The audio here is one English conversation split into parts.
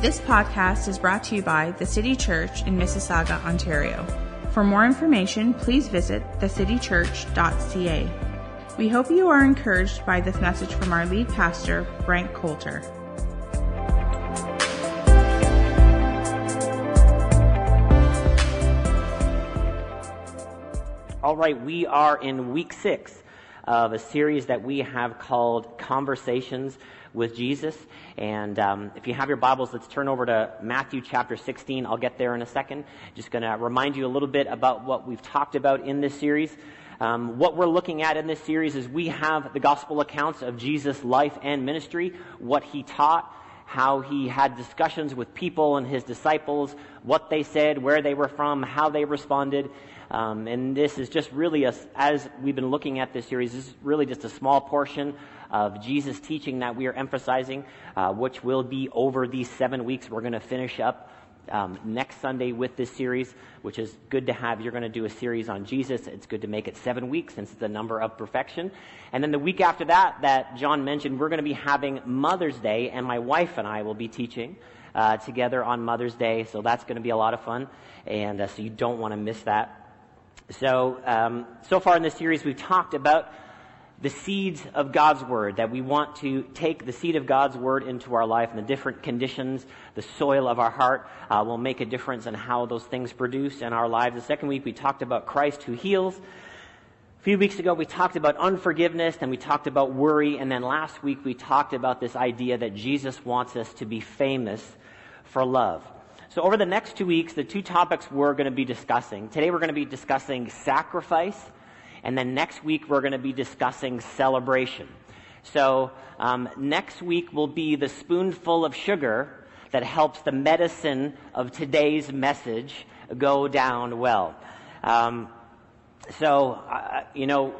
This podcast is brought to you by the City Church in Mississauga, Ontario. For more information, please visit thecitychurch.ca. We hope you are encouraged by this message from our lead pastor, Frank Coulter. All right, we are in week six of a series that we have called Conversations with Jesus. And um, if you have your Bibles, let's turn over to Matthew chapter 16. I'll get there in a second. Just going to remind you a little bit about what we've talked about in this series. Um, what we're looking at in this series is we have the gospel accounts of Jesus' life and ministry, what he taught, how he had discussions with people and his disciples, what they said, where they were from, how they responded. Um, and this is just really, a, as we've been looking at this series, this is really just a small portion of Jesus' teaching that we are emphasizing, uh, which will be over these seven weeks. We're going to finish up um, next Sunday with this series, which is good to have. You're going to do a series on Jesus. It's good to make it seven weeks since it's a number of perfection. And then the week after that, that John mentioned, we're going to be having Mother's Day, and my wife and I will be teaching. Uh, together on Mother's Day, so that's going to be a lot of fun, and uh, so you don't want to miss that. So, um, so far in this series, we've talked about the seeds of God's Word, that we want to take the seed of God's Word into our life and the different conditions, the soil of our heart uh, will make a difference in how those things produce in our lives. The second week, we talked about Christ who heals. A few weeks ago, we talked about unforgiveness, and we talked about worry, and then last week, we talked about this idea that Jesus wants us to be famous for love. So over the next two weeks, the two topics we're going to be discussing. Today we're going to be discussing sacrifice, and then next week we're going to be discussing celebration. So um, next week will be the spoonful of sugar that helps the medicine of today's message go down well. Um, so, uh, you know,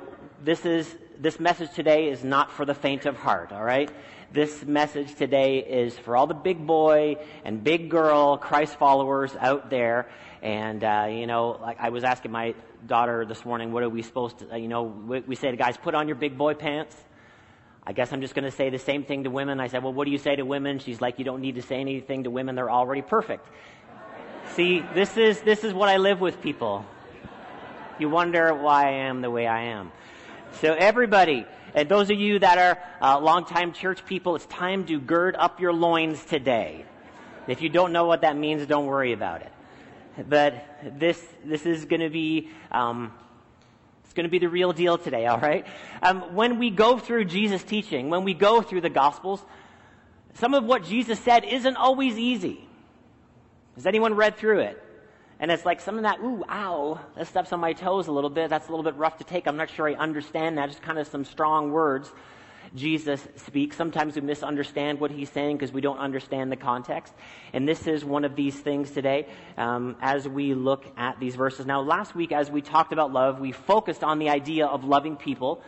this is this message today is not for the faint of heart. All right, this message today is for all the big boy and big girl Christ followers out there. And, uh, you know, like I was asking my daughter this morning, what are we supposed to, you know, we, we say to guys, put on your big boy pants. I guess I'm just going to say the same thing to women. I said, well, what do you say to women? She's like, you don't need to say anything to women. They're already perfect. See, this is, this is what I live with people. You wonder why I am the way I am. So everybody, and those of you that are uh, longtime church people, it's time to gird up your loins today. If you don't know what that means, don't worry about it. But this, this is going to be, um, it's going to be the real deal today, all right? Um, when we go through Jesus' teaching, when we go through the Gospels, some of what Jesus said isn't always easy. Has anyone read through it? And it's like some of that, ooh, ow, that steps on my toes a little bit. That's a little bit rough to take. I'm not sure I understand that. Just kind of some strong words Jesus speaks. Sometimes we misunderstand what he's saying because we don't understand the context. And this is one of these things today um, as we look at these verses. Now, last week, as we talked about love, we focused on the idea of loving people.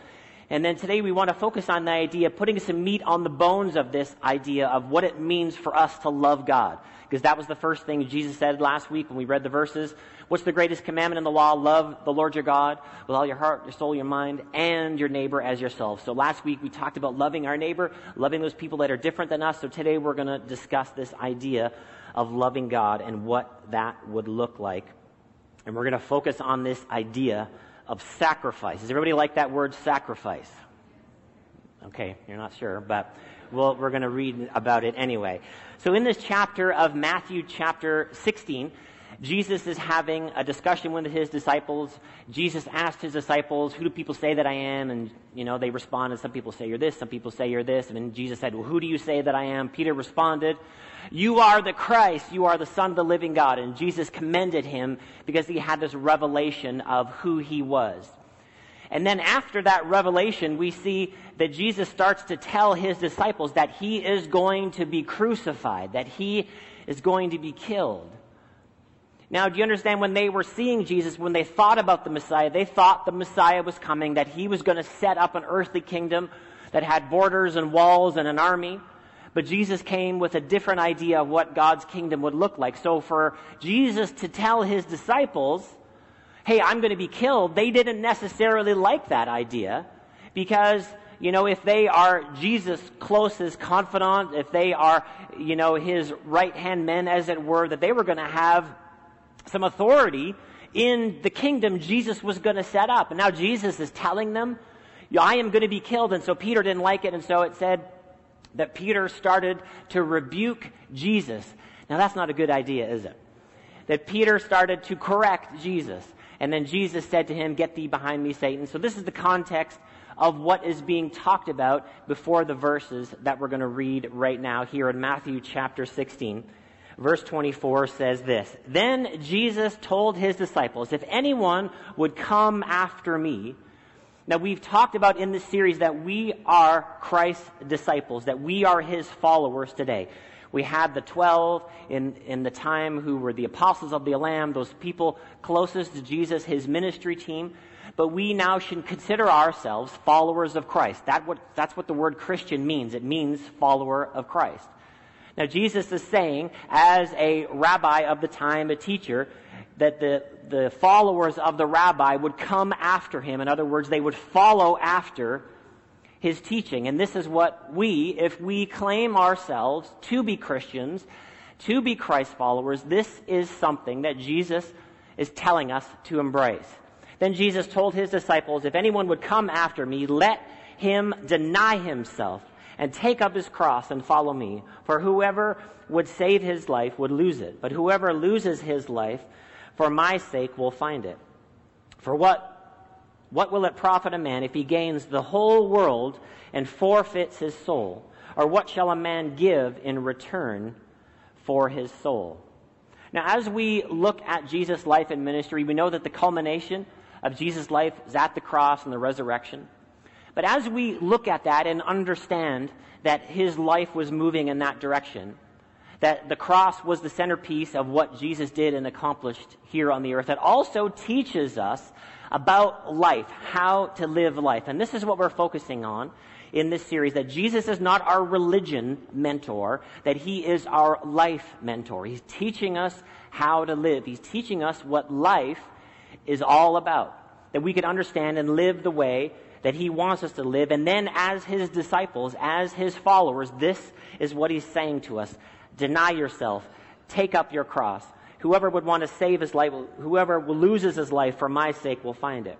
And then today we want to focus on the idea, putting some meat on the bones of this idea of what it means for us to love God because that was the first thing Jesus said last week when we read the verses. What's the greatest commandment in the law? Love the Lord your God with all your heart, your soul, your mind, and your neighbor as yourself. So last week we talked about loving our neighbor, loving those people that are different than us. So today we're going to discuss this idea of loving God and what that would look like. And we're going to focus on this idea of sacrifice. Does everybody like that word sacrifice? Okay, you're not sure, but well, we're going to read about it anyway. So in this chapter of Matthew chapter 16, Jesus is having a discussion with his disciples. Jesus asked his disciples, who do people say that I am? And, you know, they responded, some people say you're this, some people say you're this. And then Jesus said, well, who do you say that I am? Peter responded, you are the Christ, you are the Son of the living God. And Jesus commended him because he had this revelation of who he was. And then after that revelation, we see that Jesus starts to tell his disciples that he is going to be crucified, that he is going to be killed. Now, do you understand when they were seeing Jesus, when they thought about the Messiah, they thought the Messiah was coming, that he was going to set up an earthly kingdom that had borders and walls and an army. But Jesus came with a different idea of what God's kingdom would look like. So for Jesus to tell his disciples hey, I'm going to be killed, they didn't necessarily like that idea because, you know, if they are Jesus' closest confidant, if they are, you know, his right hand men, as it were, that they were going to have some authority in the kingdom Jesus was going to set up. And now Jesus is telling them, I am going to be killed. And so Peter didn't like it. And so it said that Peter started to rebuke Jesus. Now that's not a good idea, is it? That Peter started to correct Jesus. And then Jesus said to him, Get thee behind me, Satan. So this is the context of what is being talked about before the verses that we're going to read right now here in Matthew chapter 16. Verse 24 says this Then Jesus told his disciples, If anyone would come after me, now we've talked about in this series that we are Christ's disciples, that we are his followers today. We had the 12 in, in the time who were the apostles of the Lamb, those people closest to Jesus, his ministry team but we now should consider ourselves followers of Christ. That what, that's what the word Christian means. It means follower of Christ. Now, Jesus is saying, as a rabbi of the time, a teacher, that the, the followers of the rabbi would come after him. In other words, they would follow after his teaching. And this is what we, if we claim ourselves to be Christians, to be Christ followers, this is something that Jesus is telling us to embrace. Then Jesus told his disciples, If anyone would come after me, let him deny himself and take up his cross and follow me. For whoever would save his life would lose it, but whoever loses his life for my sake will find it. For what, what will it profit a man if he gains the whole world and forfeits his soul? Or what shall a man give in return for his soul? Now, as we look at Jesus' life and ministry, we know that the culmination of Jesus' life is at the cross and the resurrection. But as we look at that and understand that his life was moving in that direction, that the cross was the centerpiece of what Jesus did and accomplished here on the earth, that also teaches us about life, how to live life. And this is what we're focusing on in this series that Jesus is not our religion mentor, that he is our life mentor. He's teaching us how to live. He's teaching us what life is all about. That we can understand and live the way that he wants us to live. And then, as his disciples, as his followers, this is what he's saying to us deny yourself, take up your cross. Whoever would want to save his life, whoever loses his life for my sake will find it.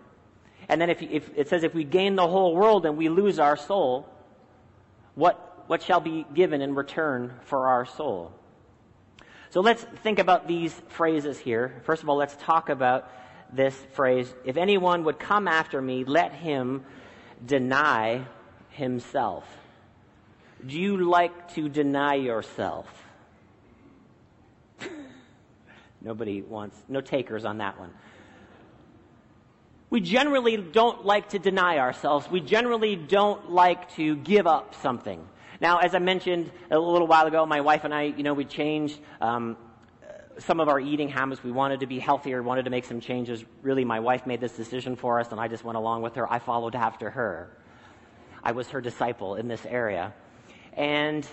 And then if, if, it says if we gain the whole world and we lose our soul, what, what shall be given in return for our soul? So let's think about these phrases here. First of all, let's talk about this phrase if anyone would come after me, let him deny himself. Do you like to deny yourself? Nobody wants, no takers on that one. We generally don't like to deny ourselves. We generally don't like to give up something. Now, as I mentioned a little while ago, my wife and I, you know, we changed um, some of our eating habits. We wanted to be healthier, wanted to make some changes. Really, my wife made this decision for us, and I just went along with her. I followed after her. I was her disciple in this area. And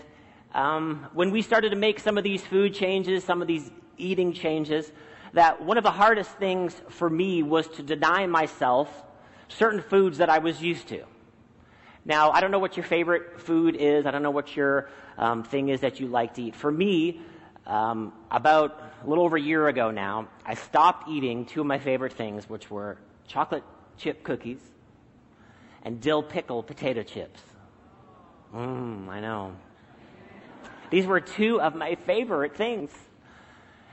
um, when we started to make some of these food changes, some of these eating changes, that one of the hardest things for me was to deny myself certain foods that I was used to. Now, I don't know what your favorite food is. I don't know what your um, thing is that you like to eat. For me, um, about a little over a year ago now, I stopped eating two of my favorite things, which were chocolate chip cookies and dill pickle potato chips. Mmm, I know. These were two of my favorite things.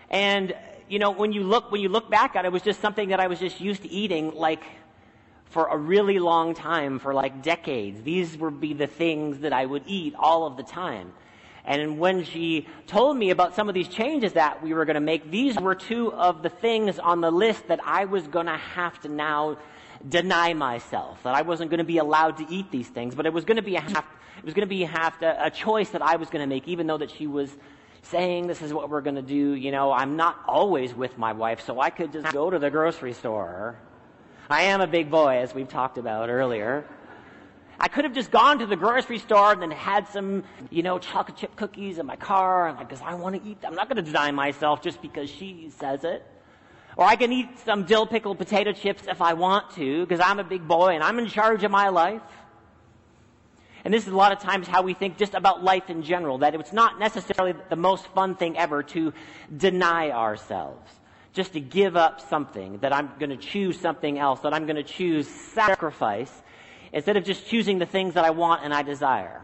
And you know, when you look when you look back at it, it was just something that I was just used to eating like for a really long time, for like decades. These would be the things that I would eat all of the time. And when she told me about some of these changes that we were going to make, these were two of the things on the list that I was going to have to now deny myself. That I wasn't going to be allowed to eat these things, but it was going to be a half, it was going to be half a, a choice that I was going to make, even though that she was saying this is what we're going to do. You know, I'm not always with my wife, so I could just go to the grocery store. I am a big boy, as we've talked about earlier. I could have just gone to the grocery store and then had some, you know, chocolate chip cookies in my car, and because I want to eat them. I'm not going to deny myself just because she says it. Or I can eat some dill pickle potato chips if I want to, because I'm a big boy and I'm in charge of my life. And this is a lot of times how we think just about life in general, that it's not necessarily the most fun thing ever to deny ourselves. Just to give up something, that I'm going to choose something else, that I'm going to choose sacrifice, instead of just choosing the things that I want and I desire.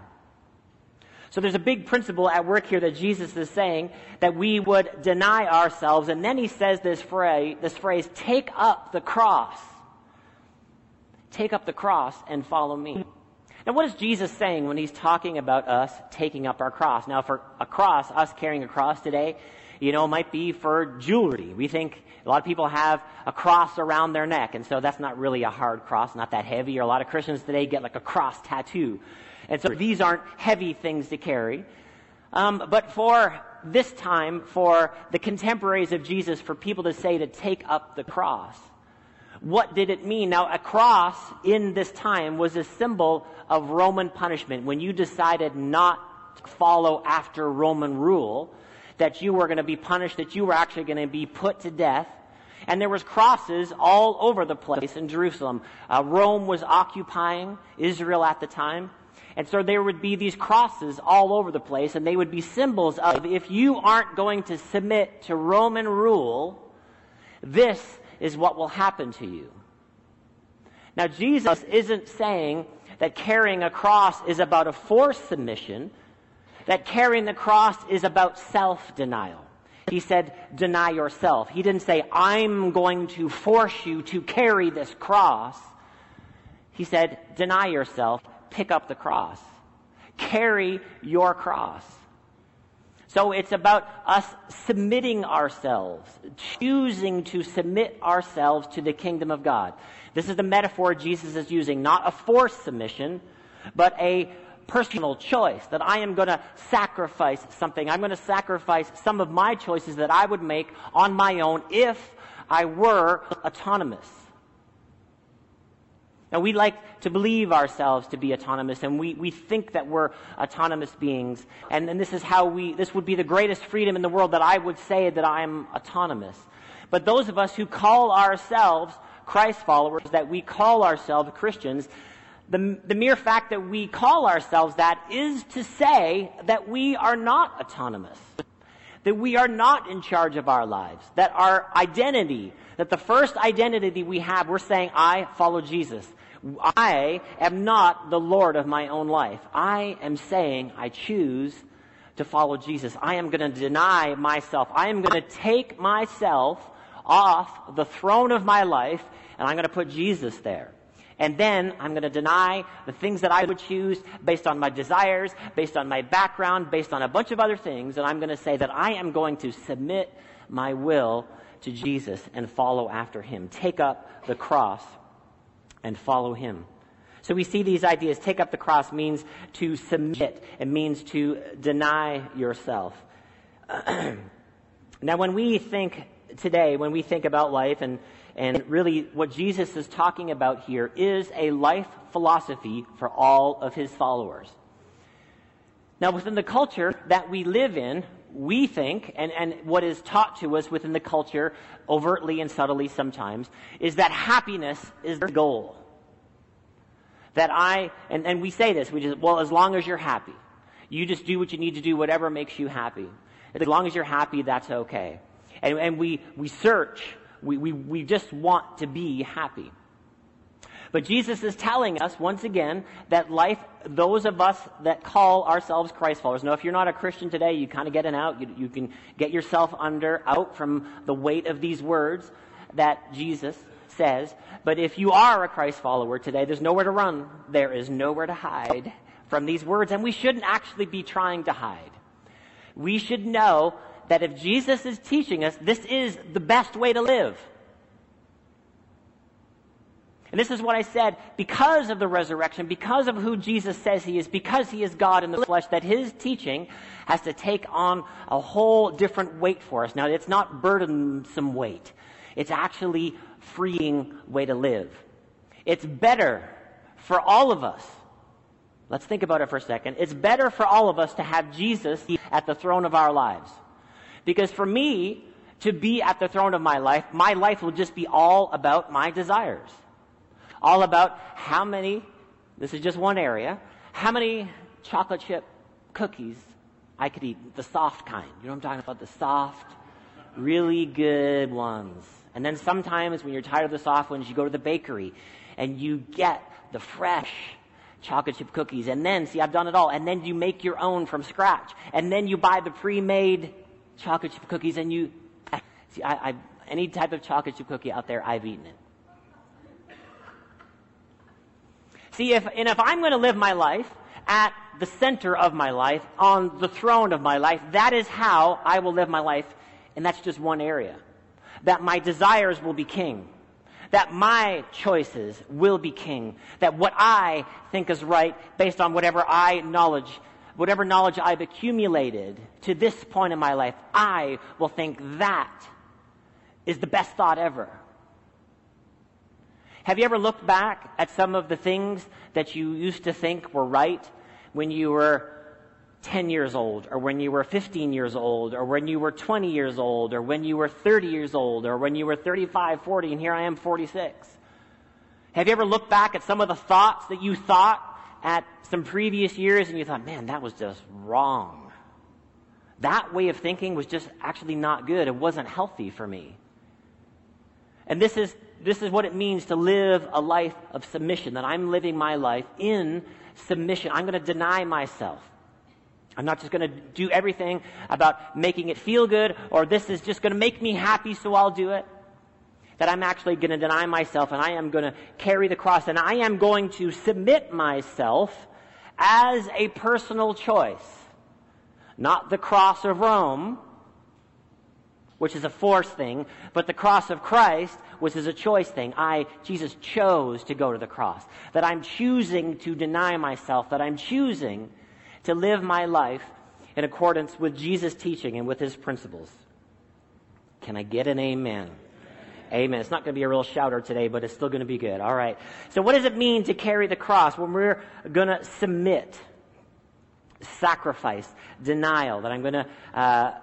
So there's a big principle at work here that Jesus is saying that we would deny ourselves. And then he says this phrase, this phrase, take up the cross. Take up the cross and follow me. Now, what is Jesus saying when he's talking about us taking up our cross? Now, for a cross, us carrying a cross today, you know, might be for jewelry. We think a lot of people have a cross around their neck, and so that's not really a hard cross, not that heavy. Or a lot of Christians today get like a cross tattoo. And so these aren't heavy things to carry. Um, but for this time, for the contemporaries of Jesus, for people to say to take up the cross, what did it mean? Now, a cross in this time was a symbol of Roman punishment. When you decided not to follow after Roman rule, that you were going to be punished, that you were actually going to be put to death. And there was crosses all over the place in Jerusalem. Uh, Rome was occupying Israel at the time. And so there would be these crosses all over the place, and they would be symbols of if you aren't going to submit to Roman rule, this is what will happen to you. Now, Jesus isn't saying that carrying a cross is about a forced submission, that carrying the cross is about self denial. He said, deny yourself. He didn't say, I'm going to force you to carry this cross. He said, deny yourself pick up the cross. Carry your cross. So it's about us submitting ourselves, choosing to submit ourselves to the kingdom of God. This is the metaphor Jesus is using, not a forced submission, but a personal choice that I am going to sacrifice something. I'm going to sacrifice some of my choices that I would make on my own if I were autonomous. Now, we like to believe ourselves to be autonomous, and we, we think that we're autonomous beings. And, and this is how we, this would be the greatest freedom in the world that I would say that I'm autonomous. But those of us who call ourselves Christ followers, that we call ourselves Christians, the, the mere fact that we call ourselves that is to say that we are not autonomous. That we are not in charge of our lives. That our identity, that the first identity we have, we're saying, I follow Jesus. I am not the Lord of my own life. I am saying I choose to follow Jesus. I am going to deny myself. I am going to take myself off the throne of my life and I'm going to put Jesus there. And then I'm going to deny the things that I would choose based on my desires, based on my background, based on a bunch of other things. And I'm going to say that I am going to submit my will to Jesus and follow after him. Take up the cross and follow him. So we see these ideas. Take up the cross means to submit. It means to deny yourself. now, when we think today, when we think about life, and, and really what Jesus is talking about here is a life philosophy for all of his followers. Now, within the culture that we live in, we think, and, and what is taught to us within the culture, overtly and subtly sometimes, is that happiness is the goal. That I, and, and we say this, we just, well, as long as you're happy. You just do what you need to do, whatever makes you happy. As long as you're happy, that's okay. And, and we, we search, we, we, we just want to be happy. But Jesus is telling us, once again, that life, those of us that call ourselves Christ followers. Now, if you're not a Christian today, you kind of get an out. You, you can get yourself under, out from the weight of these words that Jesus says. But if you are a Christ follower today, there's nowhere to run. There is nowhere to hide from these words. And we shouldn't actually be trying to hide. We should know that if Jesus is teaching us, this is the best way to live. And this is what I said because of the resurrection, because of who Jesus says he is, because he is God in the flesh, that his teaching has to take on a whole different weight for us. Now, it's not burdensome weight, it's actually freeing way to live. It's better for all of us. Let's think about it for a second. It's better for all of us to have Jesus at the throne of our lives. Because for me to be at the throne of my life, my life will just be all about my desires all about how many, this is just one area, how many chocolate chip cookies I could eat? The soft kind. You know what I'm talking about? The soft, really good ones. And then sometimes when you're tired of the soft ones, you go to the bakery and you get the fresh chocolate chip cookies. And then, see, I've done it all. And then you make your own from scratch. And then you buy the pre-made chocolate chip cookies and you, see, I, I, any type of chocolate chip cookie out there, I've eaten it. See, if, and if I'm going to live my life at the center of my life, on the throne of my life, that is how I will live my life. And that's just one area. That my desires will be king. That my choices will be king. That what I think is right based on whatever I knowledge, whatever knowledge I've accumulated to this point in my life, I will think that is the best thought ever. Have you ever looked back at some of the things that you used to think were right when you were 10 years old, or when you were 15 years old, or when you were 20 years old, or when you were 30 years old, or when you were 35, 40, and here I am 46? Have you ever looked back at some of the thoughts that you thought at some previous years and you thought, man, that was just wrong? That way of thinking was just actually not good. It wasn't healthy for me. And this is, this is what it means to live a life of submission, that I'm living my life in submission. I'm going to deny myself. I'm not just going to do everything about making it feel good or this is just going to make me happy so I'll do it. That I'm actually going to deny myself and I am going to carry the cross and I am going to submit myself as a personal choice. Not the cross of Rome, which is a force thing, but the cross of Christ, which is a choice thing. I, Jesus chose to go to the cross. That I'm choosing to deny myself, that I'm choosing to live my life in accordance with Jesus' teaching and with his principles. Can I get an amen? Amen. It's not going to be a real shouter today, but it's still going to be good. All right. So what does it mean to carry the cross when we're going to submit, sacrifice, denial, that I'm going to uh,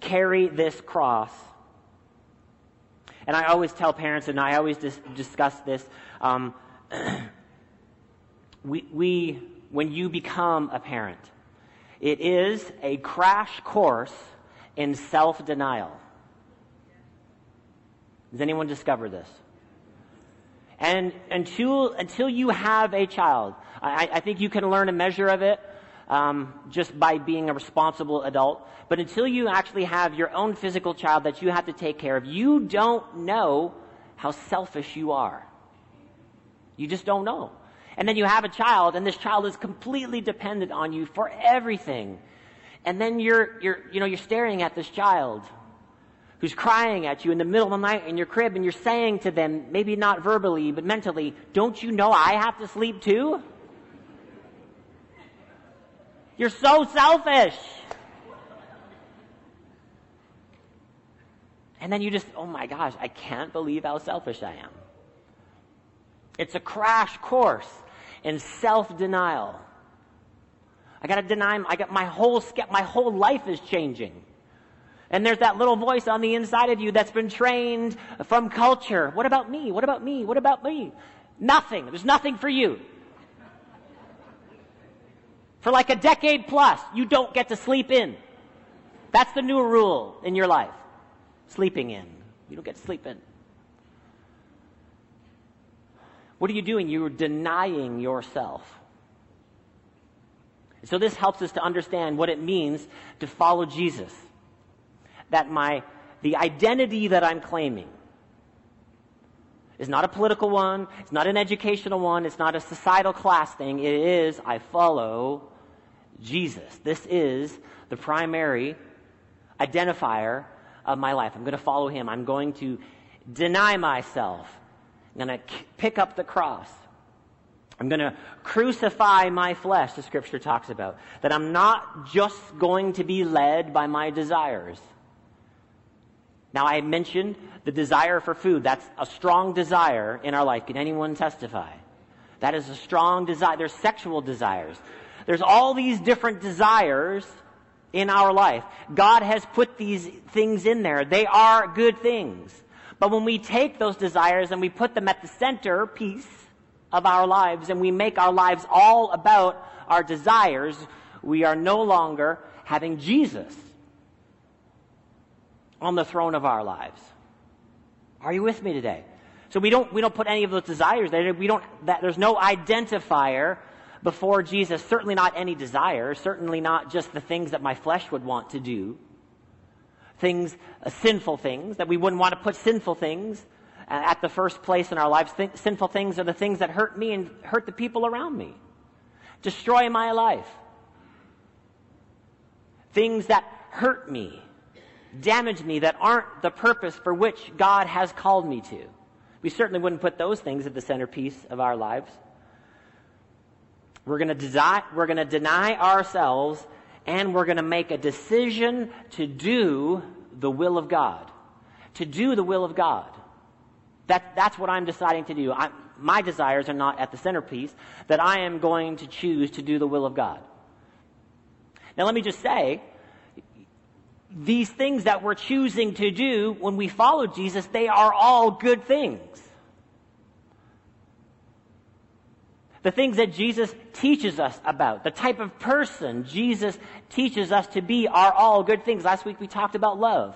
carry this cross. And I always tell parents, and I always dis- discuss this. Um, we, we, when you become a parent, it is a crash course in self denial. Does anyone discover this? And until, until you have a child, I, I think you can learn a measure of it um, just by being a responsible adult. But until you actually have your own physical child that you have to take care of, you don't know how selfish you are. You just don't know. And then you have a child, and this child is completely dependent on you for everything. And then you're, you're, you know, you're staring at this child who's crying at you in the middle of the night in your crib, and you're saying to them, maybe not verbally, but mentally, don't you know I have to sleep too? You're so selfish. And then you just, oh my gosh, I can't believe how selfish I am. It's a crash course in self-denial. I gotta deny, I got my whole, my whole life is changing. And there's that little voice on the inside of you that's been trained from culture. What about me? What about me? What about me? Nothing. There's nothing for you. For like a decade plus, you don't get to sleep in. That's the new rule in your life. Sleeping in. You don't get to sleep in. What are you doing? You're denying yourself. So this helps us to understand what it means to follow Jesus. That my, the identity that I'm claiming is not a political one, it's not an educational one, it's not a societal class thing. It is, I follow Jesus. This is the primary identifier of my life. I'm going to follow him. I'm going to deny myself. I'm going to pick up the cross. I'm going to crucify my flesh, the scripture talks about. That I'm not just going to be led by my desires. Now, I mentioned the desire for food. That's a strong desire in our life. Can anyone testify? That is a strong desire. There's sexual desires. There's all these different desires in our life. God has put these things in there. They are good things. But when we take those desires and we put them at the center piece, of our lives and we make our lives all about our desires, we are no longer having Jesus on the throne of our lives. Are you with me today? So we don't, we don't put any of those desires there. We don't, that, there's no identifier before Jesus. Certainly not any desire. Certainly not just the things that my flesh would want to do. Things, uh, sinful things, that we wouldn't want to put sinful things uh, at the first place in our lives. Th- sinful things are the things that hurt me and hurt the people around me. Destroy my life. Things that hurt me, damage me, that aren't the purpose for which God has called me to. We certainly wouldn't put those things at the centerpiece of our lives. We're going to deny, to deny ourselves and we're going to make a decision to do the will of God. To do the will of God. That, that's what I'm deciding to do. I, my desires are not at the centerpiece, that I am going to choose to do the will of God. Now, let me just say, these things that we're choosing to do when we follow Jesus, they are all good things. The things that Jesus teaches us about, the type of person Jesus teaches us to be are all good things. Last week we talked about love.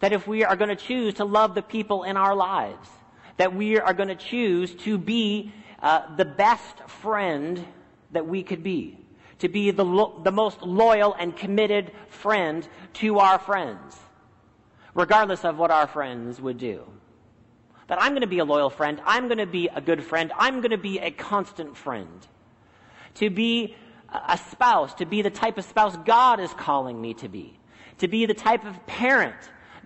That if we are going to choose to love the people in our lives, that we are going to choose to be uh, the best friend that we could be to be the, lo- the most loyal and committed friend to our friends, regardless of what our friends would do. That I'm going to be a loyal friend, I'm going to be a good friend, I'm going to be a constant friend. To be a spouse, to be the type of spouse God is calling me to be. To be the type of parent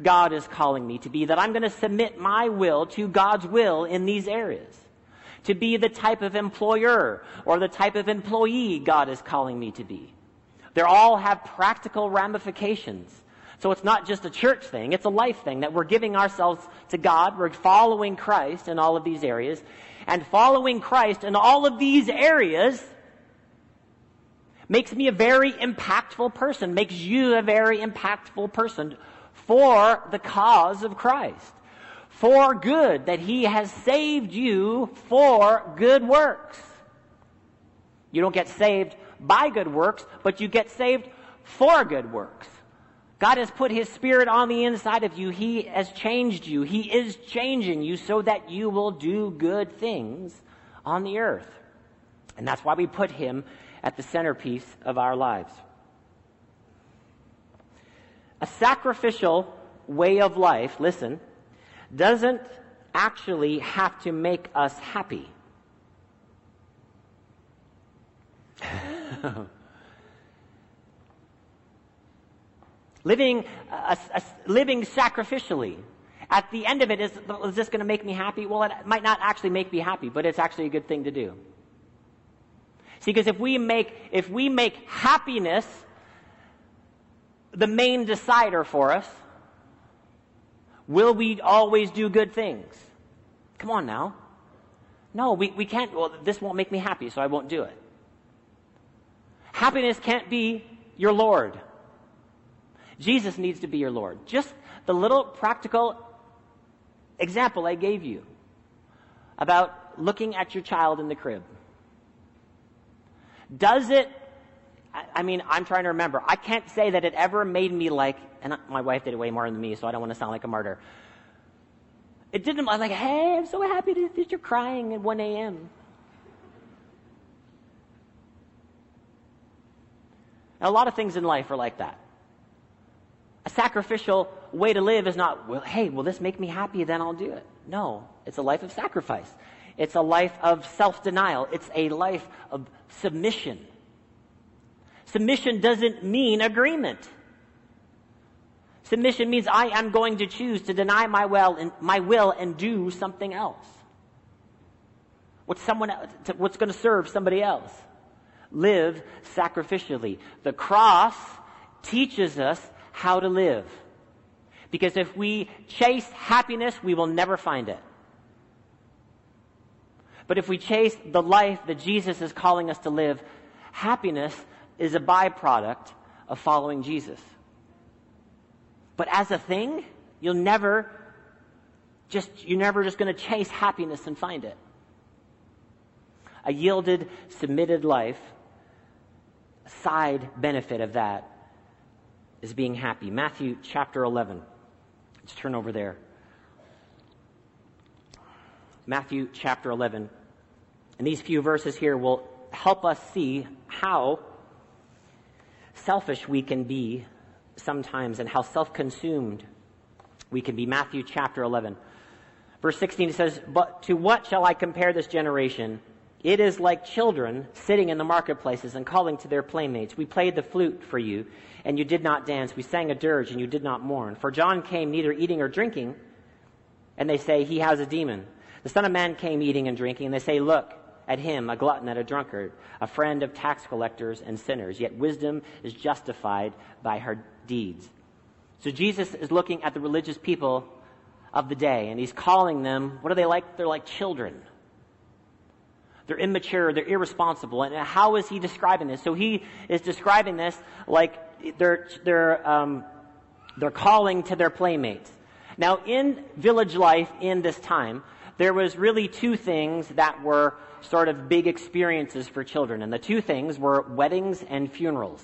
God is calling me to be. That I'm going to submit my will to God's will in these areas to be the type of employer or the type of employee God is calling me to be. They all have practical ramifications. So it's not just a church thing, it's a life thing that we're giving ourselves to God. We're following Christ in all of these areas. And following Christ in all of these areas makes me a very impactful person, makes you a very impactful person for the cause of Christ for good, that he has saved you for good works. You don't get saved by good works, but you get saved for good works. God has put his spirit on the inside of you. He has changed you. He is changing you so that you will do good things on the earth. And that's why we put him at the centerpiece of our lives. A sacrificial way of life, listen, doesn't actually have to make us happy. living, uh, living sacrificially. At the end of it, is, is this going to make me happy? Well, it might not actually make me happy, but it's actually a good thing to do. See, because if we make, if we make happiness the main decider for us, Will we always do good things? Come on now. No, we, we can't. Well, this won't make me happy, so I won't do it. Happiness can't be your Lord. Jesus needs to be your Lord. Just the little practical example I gave you about looking at your child in the crib. Does it, I mean, I'm trying to remember. I can't say that it ever made me like, and my wife did it way more than me, so I don't want to sound like a martyr. It didn't, like, hey, I'm so happy that you're crying at 1 a.m. a lot of things in life are like that. A sacrificial way to live is not, well, hey, will this make me happy? Then I'll do it. No, it's a life of sacrifice. It's a life of self denial. It's a life of submission. Submission doesn't mean agreement. Submission means I am going to choose to deny my will and, my will and do something else. Someone what's going to serve somebody else? Live sacrificially. The cross teaches us how to live. Because if we chase happiness, we will never find it. But if we chase the life that Jesus is calling us to live, happiness is a byproduct of following Jesus. But as a thing, you'll never just, you're never just going to chase happiness and find it. a yielded, submitted life, side benefit of that is being happy. Matthew chapter 11. Let's turn over there. Matthew chapter 11. And these few verses here will help us see how selfish we can be sometimes and how self consumed we can be. Matthew chapter 11. Verse 16 it says, But to what shall I compare this generation? It is like children sitting in the marketplaces and calling to their playmates. We played the flute for you, and you did not dance. We sang a dirge, and you did not mourn. For John came neither eating or drinking, and they say, He has a demon. The Son of Man came eating and drinking, and they say, Look at him, a glutton and a drunkard, a friend of tax collectors and sinners. Yet wisdom is justified by her deeds. So Jesus is looking at the religious people of the day, and he's calling them, what are they like? They're like children. They're immature, they're irresponsible. And how is he describing this? So he is describing this like they're, they're, um, they're calling to their playmates. Now, in village life in this time, there was really two things that were sort of big experiences for children. And the two things were weddings and funerals.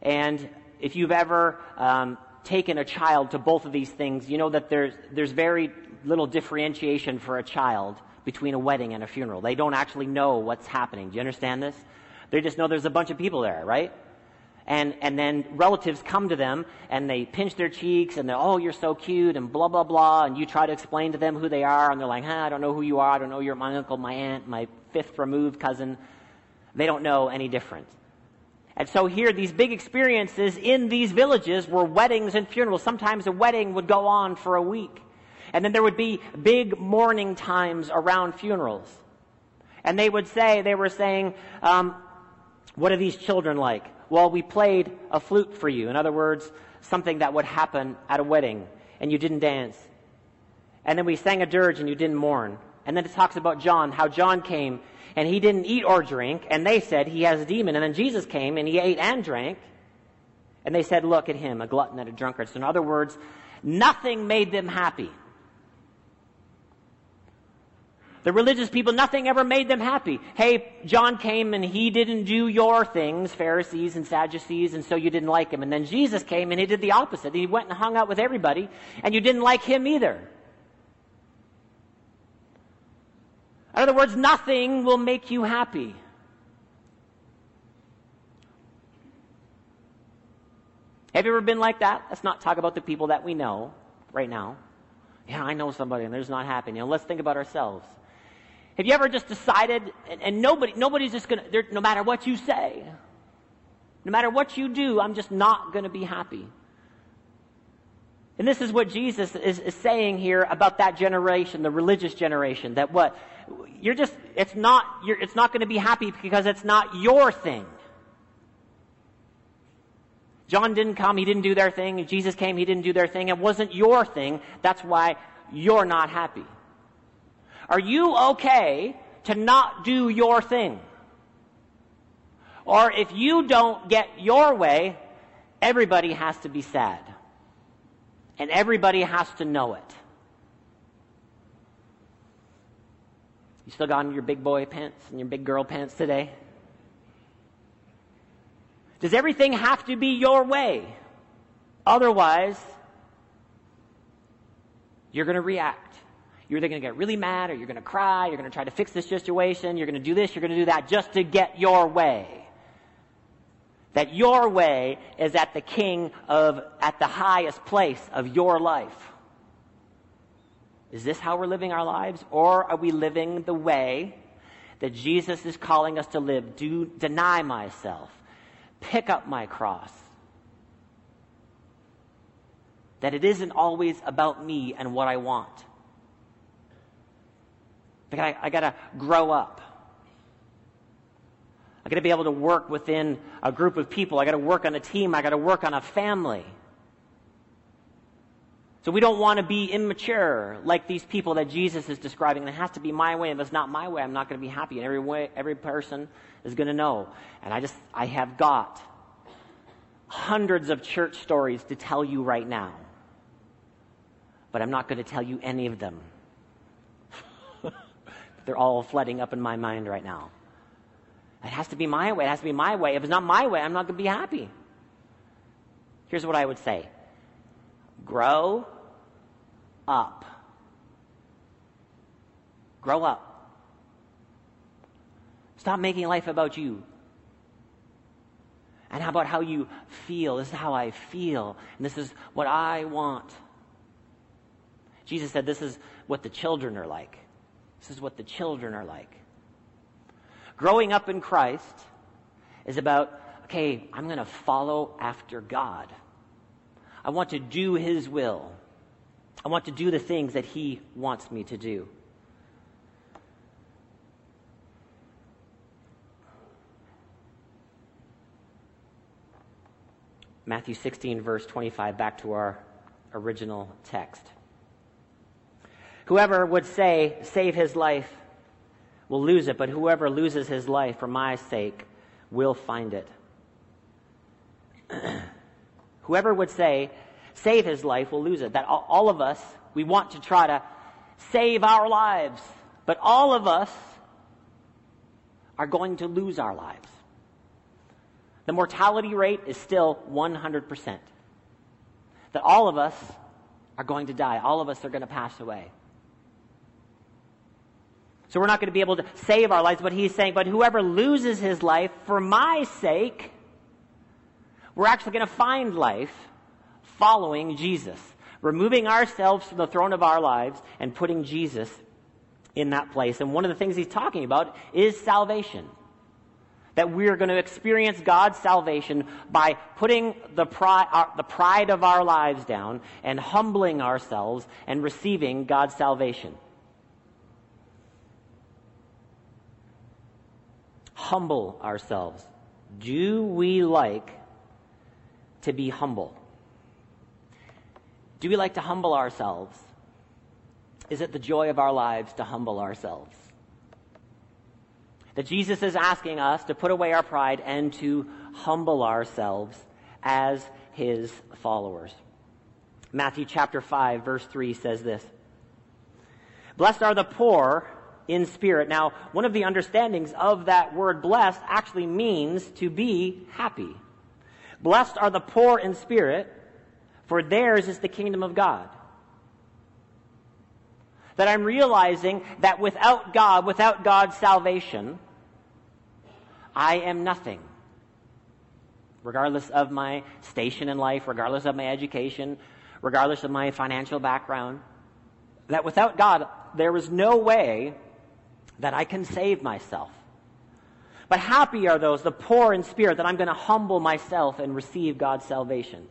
And if you've ever um, taken a child to both of these things, you know that there's, there's very little differentiation for a child between a wedding and a funeral. They don't actually know what's happening. Do you understand this? They just know there's a bunch of people there, right? And, and then relatives come to them and they pinch their cheeks and they're, oh, you're so cute and blah, blah, blah. And you try to explain to them who they are and they're like, huh, I don't know who you are. I don't know you're my uncle, my aunt, my fifth removed cousin. They don't know any different. And so here, these big experiences in these villages were weddings and funerals. Sometimes a wedding would go on for a week. And then there would be big mourning times around funerals. And they would say, they were saying, um, what are these children like? Well, we played a flute for you. In other words, something that would happen at a wedding, and you didn't dance. And then we sang a dirge, and you didn't mourn. And then it talks about John, how John came, and he didn't eat or drink, and they said he has a demon. And then Jesus came, and he ate and drank. And they said, Look at him, a glutton and a drunkard. So, in other words, nothing made them happy. The religious people, nothing ever made them happy. Hey, John came and he didn't do your things, Pharisees and Sadducees, and so you didn't like him. And then Jesus came and he did the opposite. He went and hung out with everybody, and you didn't like him either. In other words, nothing will make you happy. Have you ever been like that? Let's not talk about the people that we know right now. Yeah, I know somebody and they're just not happy. You know, let's think about ourselves. Have you ever just decided, and, and nobody, nobody's just gonna, no matter what you say, no matter what you do, I'm just not gonna be happy. And this is what Jesus is, is saying here about that generation, the religious generation, that what, you're just, it's not, it's not gonna be happy because it's not your thing. John didn't come, he didn't do their thing. Jesus came, he didn't do their thing. It wasn't your thing. That's why you're not happy. Are you okay to not do your thing? Or if you don't get your way, everybody has to be sad. And everybody has to know it. You still got on your big boy pants and your big girl pants today? Does everything have to be your way? Otherwise, you're going to react. You're either going to get really mad or you're going to cry. You're going to try to fix this situation. You're going to do this. You're going to do that just to get your way. That your way is at the king of, at the highest place of your life. Is this how we're living our lives? Or are we living the way that Jesus is calling us to live? Do, deny myself. Pick up my cross. That it isn't always about me and what I want I, I got to grow up. I got to be able to work within a group of people. I got to work on a team. I got to work on a family. So we don't want to be immature like these people that Jesus is describing. It has to be my way. If it's not my way, I'm not going to be happy. And every way, every person is going to know. And I just, I have got hundreds of church stories to tell you right now. But I'm not going to tell you any of them They're all flooding up in my mind right now. It has to be my way. It has to be my way. If it's not my way, I'm not going to be happy. Here's what I would say grow up. Grow up. Stop making life about you. And how about how you feel? This is how I feel, and this is what I want. Jesus said, This is what the children are like. This is what the children are like. Growing up in Christ is about, okay, I'm going to follow after God. I want to do His will. I want to do the things that He wants me to do. Matthew 16, verse 25, back to our original text. Whoever would say, save his life, will lose it, but whoever loses his life for my sake will find it. whoever would say, save his life, will lose it. That all of us, we want to try to save our lives, but all of us are going to lose our lives. The mortality rate is still 100%. That all of us are going to die. All of us are going to pass away. So we're not going to be able to save our lives, but he's saying, but whoever loses his life for my sake, we're actually going to find life following Jesus, removing ourselves from the throne of our lives and putting Jesus in that place. And one of the things he's talking about is salvation. That we are going to experience God's salvation by putting the pride, the pride of our lives down and humbling ourselves and receiving God's salvation. Humble ourselves. Do we like to be humble? Do we like to humble ourselves? Is it the joy of our lives to humble ourselves? That Jesus is asking us to put away our pride and to humble ourselves as his followers. Matthew chapter 5 verse 3 says this. Blessed are the poor in spirit. Now, one of the understandings of that word blessed actually means to be happy. Blessed are the poor in spirit, for theirs is the kingdom of God. That I'm realizing that without God, without God's salvation, I am nothing. Regardless of my station in life, regardless of my education, regardless of my financial background, that without God, there is no way that I can save myself. But happy are those, the poor in spirit, that I'm going to humble myself and receive God's salvation.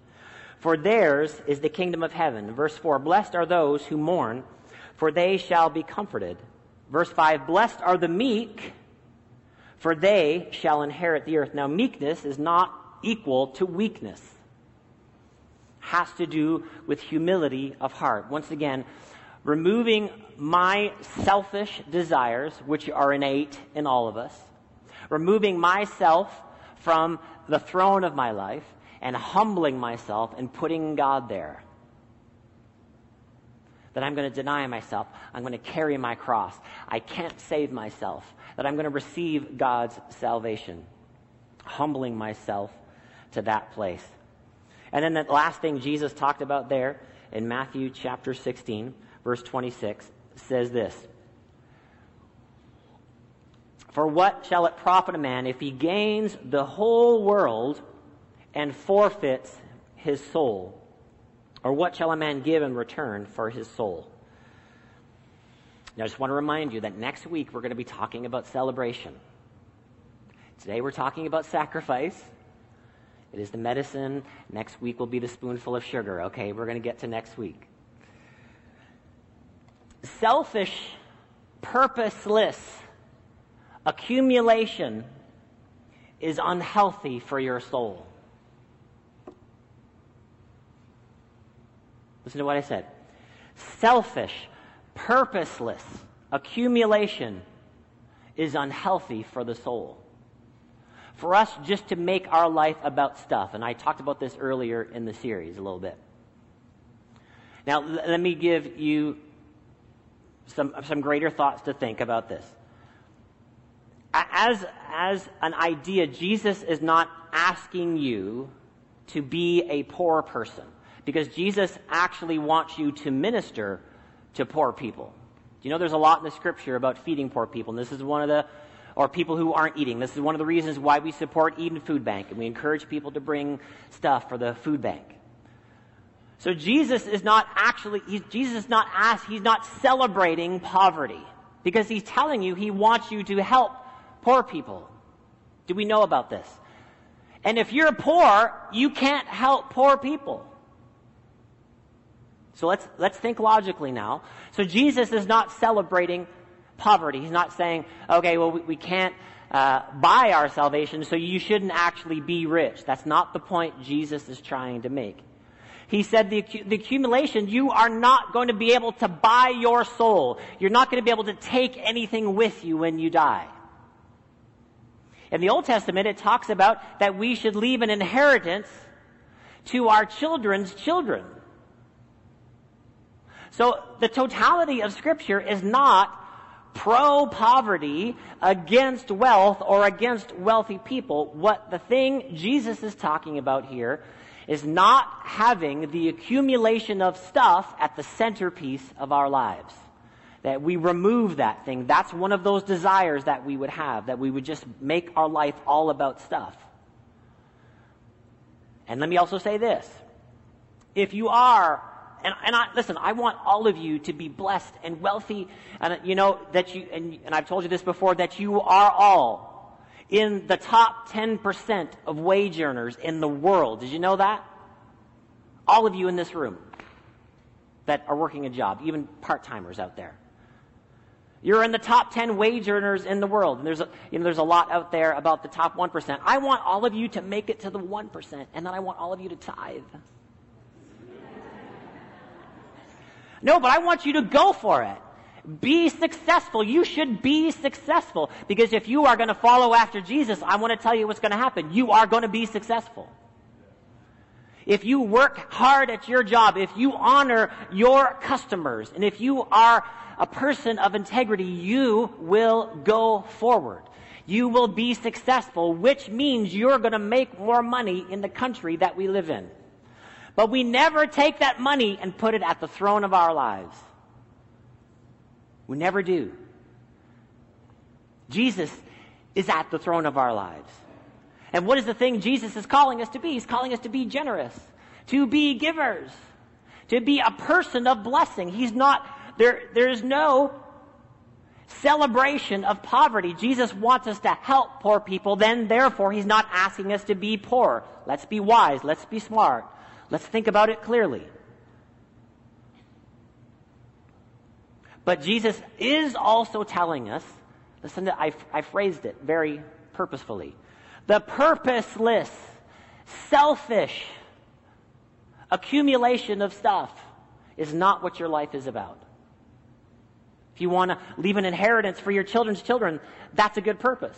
For theirs is the kingdom of heaven. Verse 4 Blessed are those who mourn, for they shall be comforted. Verse 5 Blessed are the meek, for they shall inherit the earth. Now, meekness is not equal to weakness. Has to do with humility of heart. Once again, removing my selfish desires, which are innate in all of us, removing myself from the throne of my life, and humbling myself and putting God there. That I'm going to deny myself. I'm going to carry my cross. I can't save myself that I'm going to receive God's salvation. Humbling myself to that place. And then the last thing Jesus talked about there in Matthew chapter 16, verse 26, says this For what shall it profit a man if he gains the whole world and forfeits his soul? Or what shall a man give in return for his soul? Now, I just want to remind you that next week we're going to be talking about celebration. Today we're talking about sacrifice. It is the medicine. Next week will be the spoonful of sugar. Okay, we're going to get to next week. Selfish, purposeless accumulation is unhealthy for your soul. Listen to what I said. Selfish, purposeless accumulation is unhealthy for the soul. For us just to make our life about stuff, and I talked about this earlier in the series a little bit. Now, let me give you some, some greater thoughts to think about this. As, as an idea, Jesus is not asking you to be a poor person because Jesus actually wants you to minister to poor people. Do you know, there's a lot in the scripture about feeding poor people, and this is one of the, or people who aren't eating. This is one of the reasons why we support Eden Food Bank, and we encourage people to bring stuff for the food bank. So Jesus is not actually, Jesus is not asked, he's not celebrating poverty because he's telling you he wants you to help poor people. Do we know about this? And if you're poor, you can't help poor people. So let's, let's think logically now. So Jesus is not celebrating poverty. He's not saying, okay, well, we, we can't uh, buy our salvation, so you shouldn't actually be rich. That's not the point Jesus is trying to make. He said the, the accumulation, you are not going to be able to buy your soul. You're not going to be able to take anything with you when you die. In the Old Testament, it talks about that we should leave an inheritance to our children's children. So the totality of Scripture is not pro poverty against wealth or against wealthy people. What the thing Jesus is talking about here is not having the accumulation of stuff at the centerpiece of our lives. That we remove that thing. That's one of those desires that we would have, that we would just make our life all about stuff. And let me also say this. If you are, and, and I, listen, I want all of you to be blessed and wealthy, and you know, that you, and, and I've told you this before, that you are all in the top 10% of wage earners in the world. Did you know that? All of you in this room that are working a job, even part timers out there. You're in the top 10 wage earners in the world. And there's a, you know, there's a lot out there about the top 1%. I want all of you to make it to the 1%, and then I want all of you to tithe. No, but I want you to go for it. Be successful. You should be successful. Because if you are going to follow after Jesus, I want to tell you what's going to happen. You are going to be successful. If you work hard at your job, if you honor your customers, and if you are a person of integrity, you will go forward. You will be successful, which means you're going to make more money in the country that we live in. But we never take that money and put it at the throne of our lives. We never do. Jesus is at the throne of our lives. And what is the thing Jesus is calling us to be? He's calling us to be generous, to be givers, to be a person of blessing. He's not, there, there's no celebration of poverty. Jesus wants us to help poor people, then therefore he's not asking us to be poor. Let's be wise. Let's be smart. Let's think about it clearly. But Jesus is also telling us, listen, to, I, I phrased it very purposefully. The purposeless, selfish accumulation of stuff is not what your life is about. If you want to leave an inheritance for your children's children, that's a good purpose.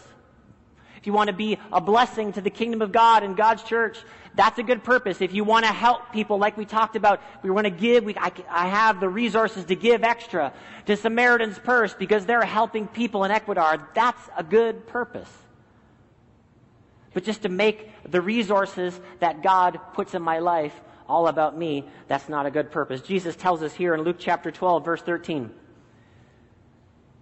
If you want to be a blessing to the kingdom of God and God's church, that's a good purpose. If you want to help people, like we talked about, we want to give, we, I, I have the resources to give extra to Samaritan's Purse because they're helping people in Ecuador. That's a good purpose. But just to make the resources that God puts in my life all about me, that's not a good purpose. Jesus tells us here in Luke chapter 12, verse 13.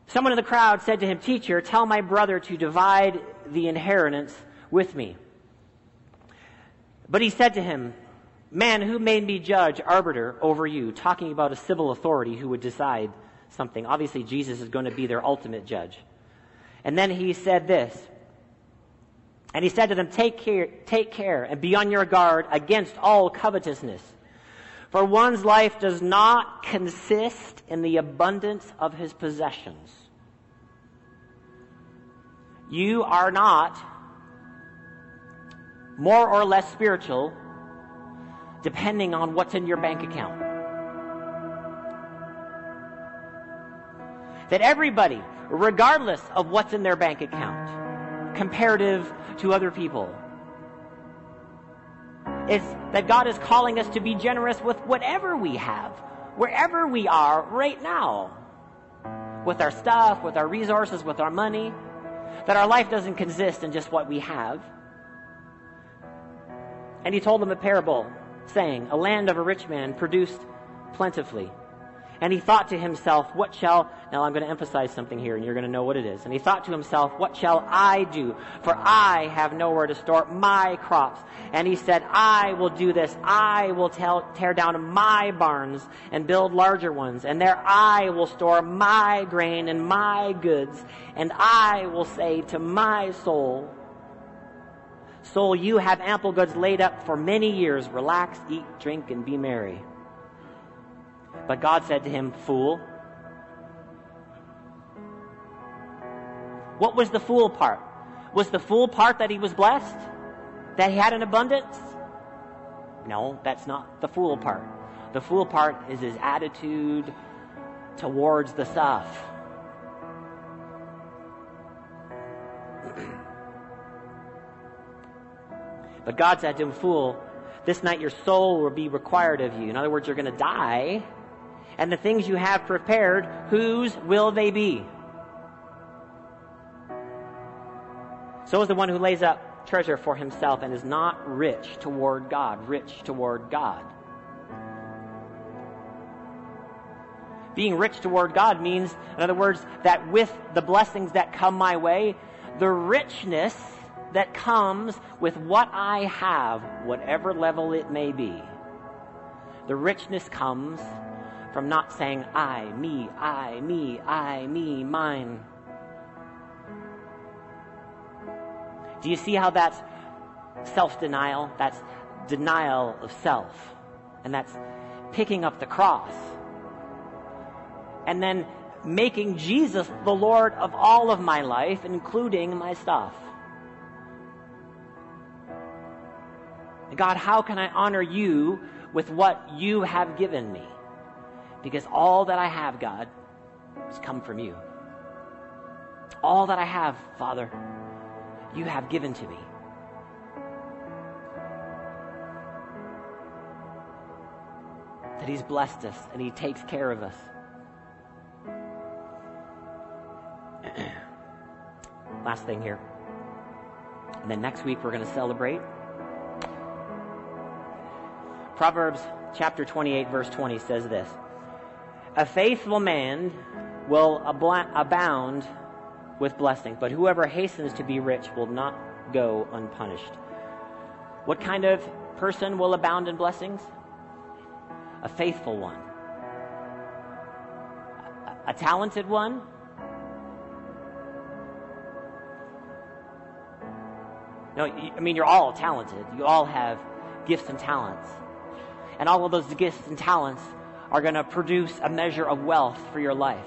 Someone in the crowd said to him, Teacher, tell my brother to divide the inheritance with me. But he said to him, Man, who made me judge, arbiter over you? Talking about a civil authority who would decide something. Obviously, Jesus is going to be their ultimate judge. And then he said this. And he said to them, Take care, take care and be on your guard against all covetousness. For one's life does not consist in the abundance of his possessions. You are not more or less spiritual, depending on what's in your bank account. That everybody, regardless of what's in their bank account, comparative to other people, is that God is calling us to be generous with whatever we have, wherever we are right now. with our stuff, with our resources, with our money. That our life doesn't consist in just what we have. And he told them a parable, saying, A land of a rich man produced plentifully. And he thought to himself, What shall, now I'm going to emphasize something here and you're going to know what it is. And he thought to himself, What shall I do? For I have nowhere to store my crops. And he said, I will do this. I will tell, tear down my barns and build larger ones. And there I will store my grain and my goods. And I will say to my soul, Soul, you have ample goods laid up for many years. Relax, eat, drink, and be merry. But God said to him, Fool. What was the fool part? Was the fool part that he was blessed? That he had an abundance? No, that's not the fool part. The fool part is his attitude towards the stuff. but God said to him, Fool, this night your soul will be required of you. In other words, you're going to die and the things you have prepared, whose will they be? So is the one who lays up treasure for himself and is not rich toward God, rich toward God. Being rich toward God means, in other words, that with the blessings that come my way, the richness that comes with what I have, whatever level it may be, the richness comes from not saying I, me, I, me, I, me, mine. Do you see how that's self denial? That's denial of self. And that's picking up the cross. And then making Jesus the Lord of all of my life, including my stuff. God, how can I honor you with what you have given me? Because all that I have, God, has come from you. All that I have, Father, you have given to me. That He's blessed us and He takes care of us. Last thing here. And then next week we're going to celebrate. Proverbs chapter 28, verse 20 says this a faithful man will abound with blessing, but whoever hastens to be rich will not go unpunished. What kind of person will abound in blessings? A faithful one. A, talented one? No, I mean, you're all talented. You all have gifts and talents. And all of those gifts and talents are going to produce a measure of wealth for your life.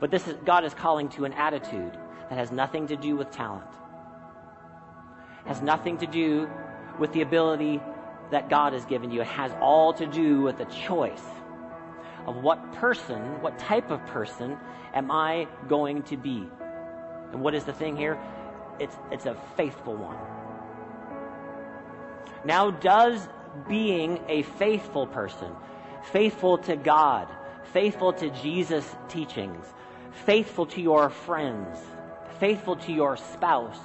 But this is, God is calling to an attitude that has nothing to do with talent, has nothing to do with the ability that God has given you. It has all to do with the choice of what person, what type of person am I going to be? And what is the thing here? It's, it's a faithful one. Now, does being a faithful person, faithful to God, faithful to Jesus' teachings, faithful to your friends, faithful to your spouse,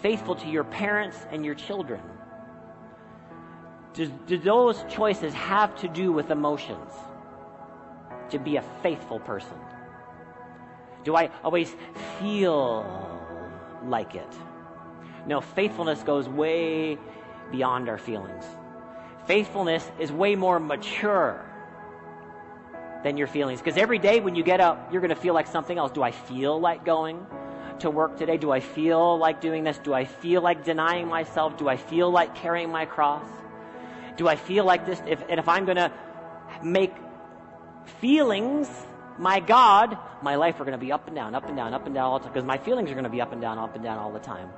faithful to your parents and your children. Do, do those choices have to do with emotions? To be a faithful person? Do I always feel like it? No, faithfulness goes way beyond our feelings. Faithfulness is way more mature than your feelings. Because every day when you get up, you're going to feel like something else. Do I feel like going to work today? Do I feel like doing this? Do I feel like denying myself? Do I feel like carrying my cross? Do I feel like this? If, and if I'm going to make feelings my God, my life are going to be up and down, up and down, up and down all the time. Because my feelings are going to be up and down, up and down all the time.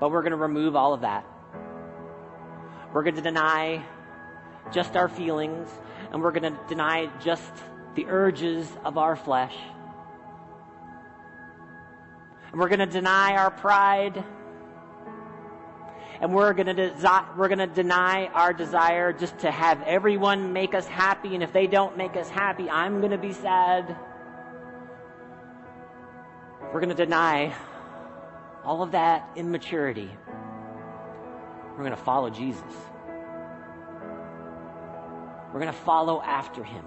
But we're going to remove all of that we're going to deny just our feelings, and we're going to deny just the urges of our flesh. And we're going to deny our pride. and we're going to desi- we're going to deny our desire just to have everyone make us happy and if they don't make us happy, I'm going to be sad. We're going to deny all of that immaturity. We're going to follow Jesus. We're going to follow after him.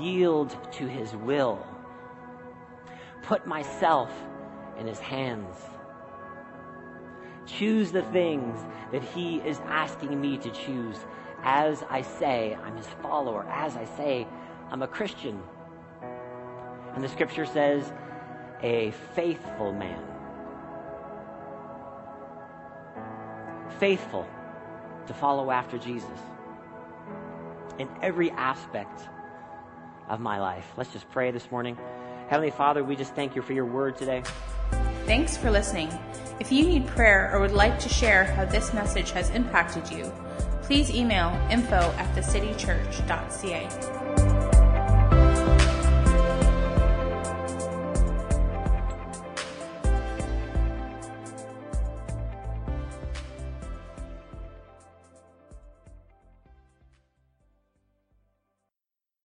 Yield to his will. Put myself in his hands. Choose the things that he is asking me to choose as I say I'm his follower, as I say I'm a Christian. And the scripture says, a faithful man. Faithful to follow after Jesus in every aspect of my life. Let's just pray this morning. Heavenly Father, we just thank you for your word today. Thanks for listening. If you need prayer or would like to share how this message has impacted you, please email info at thecitychurch.ca.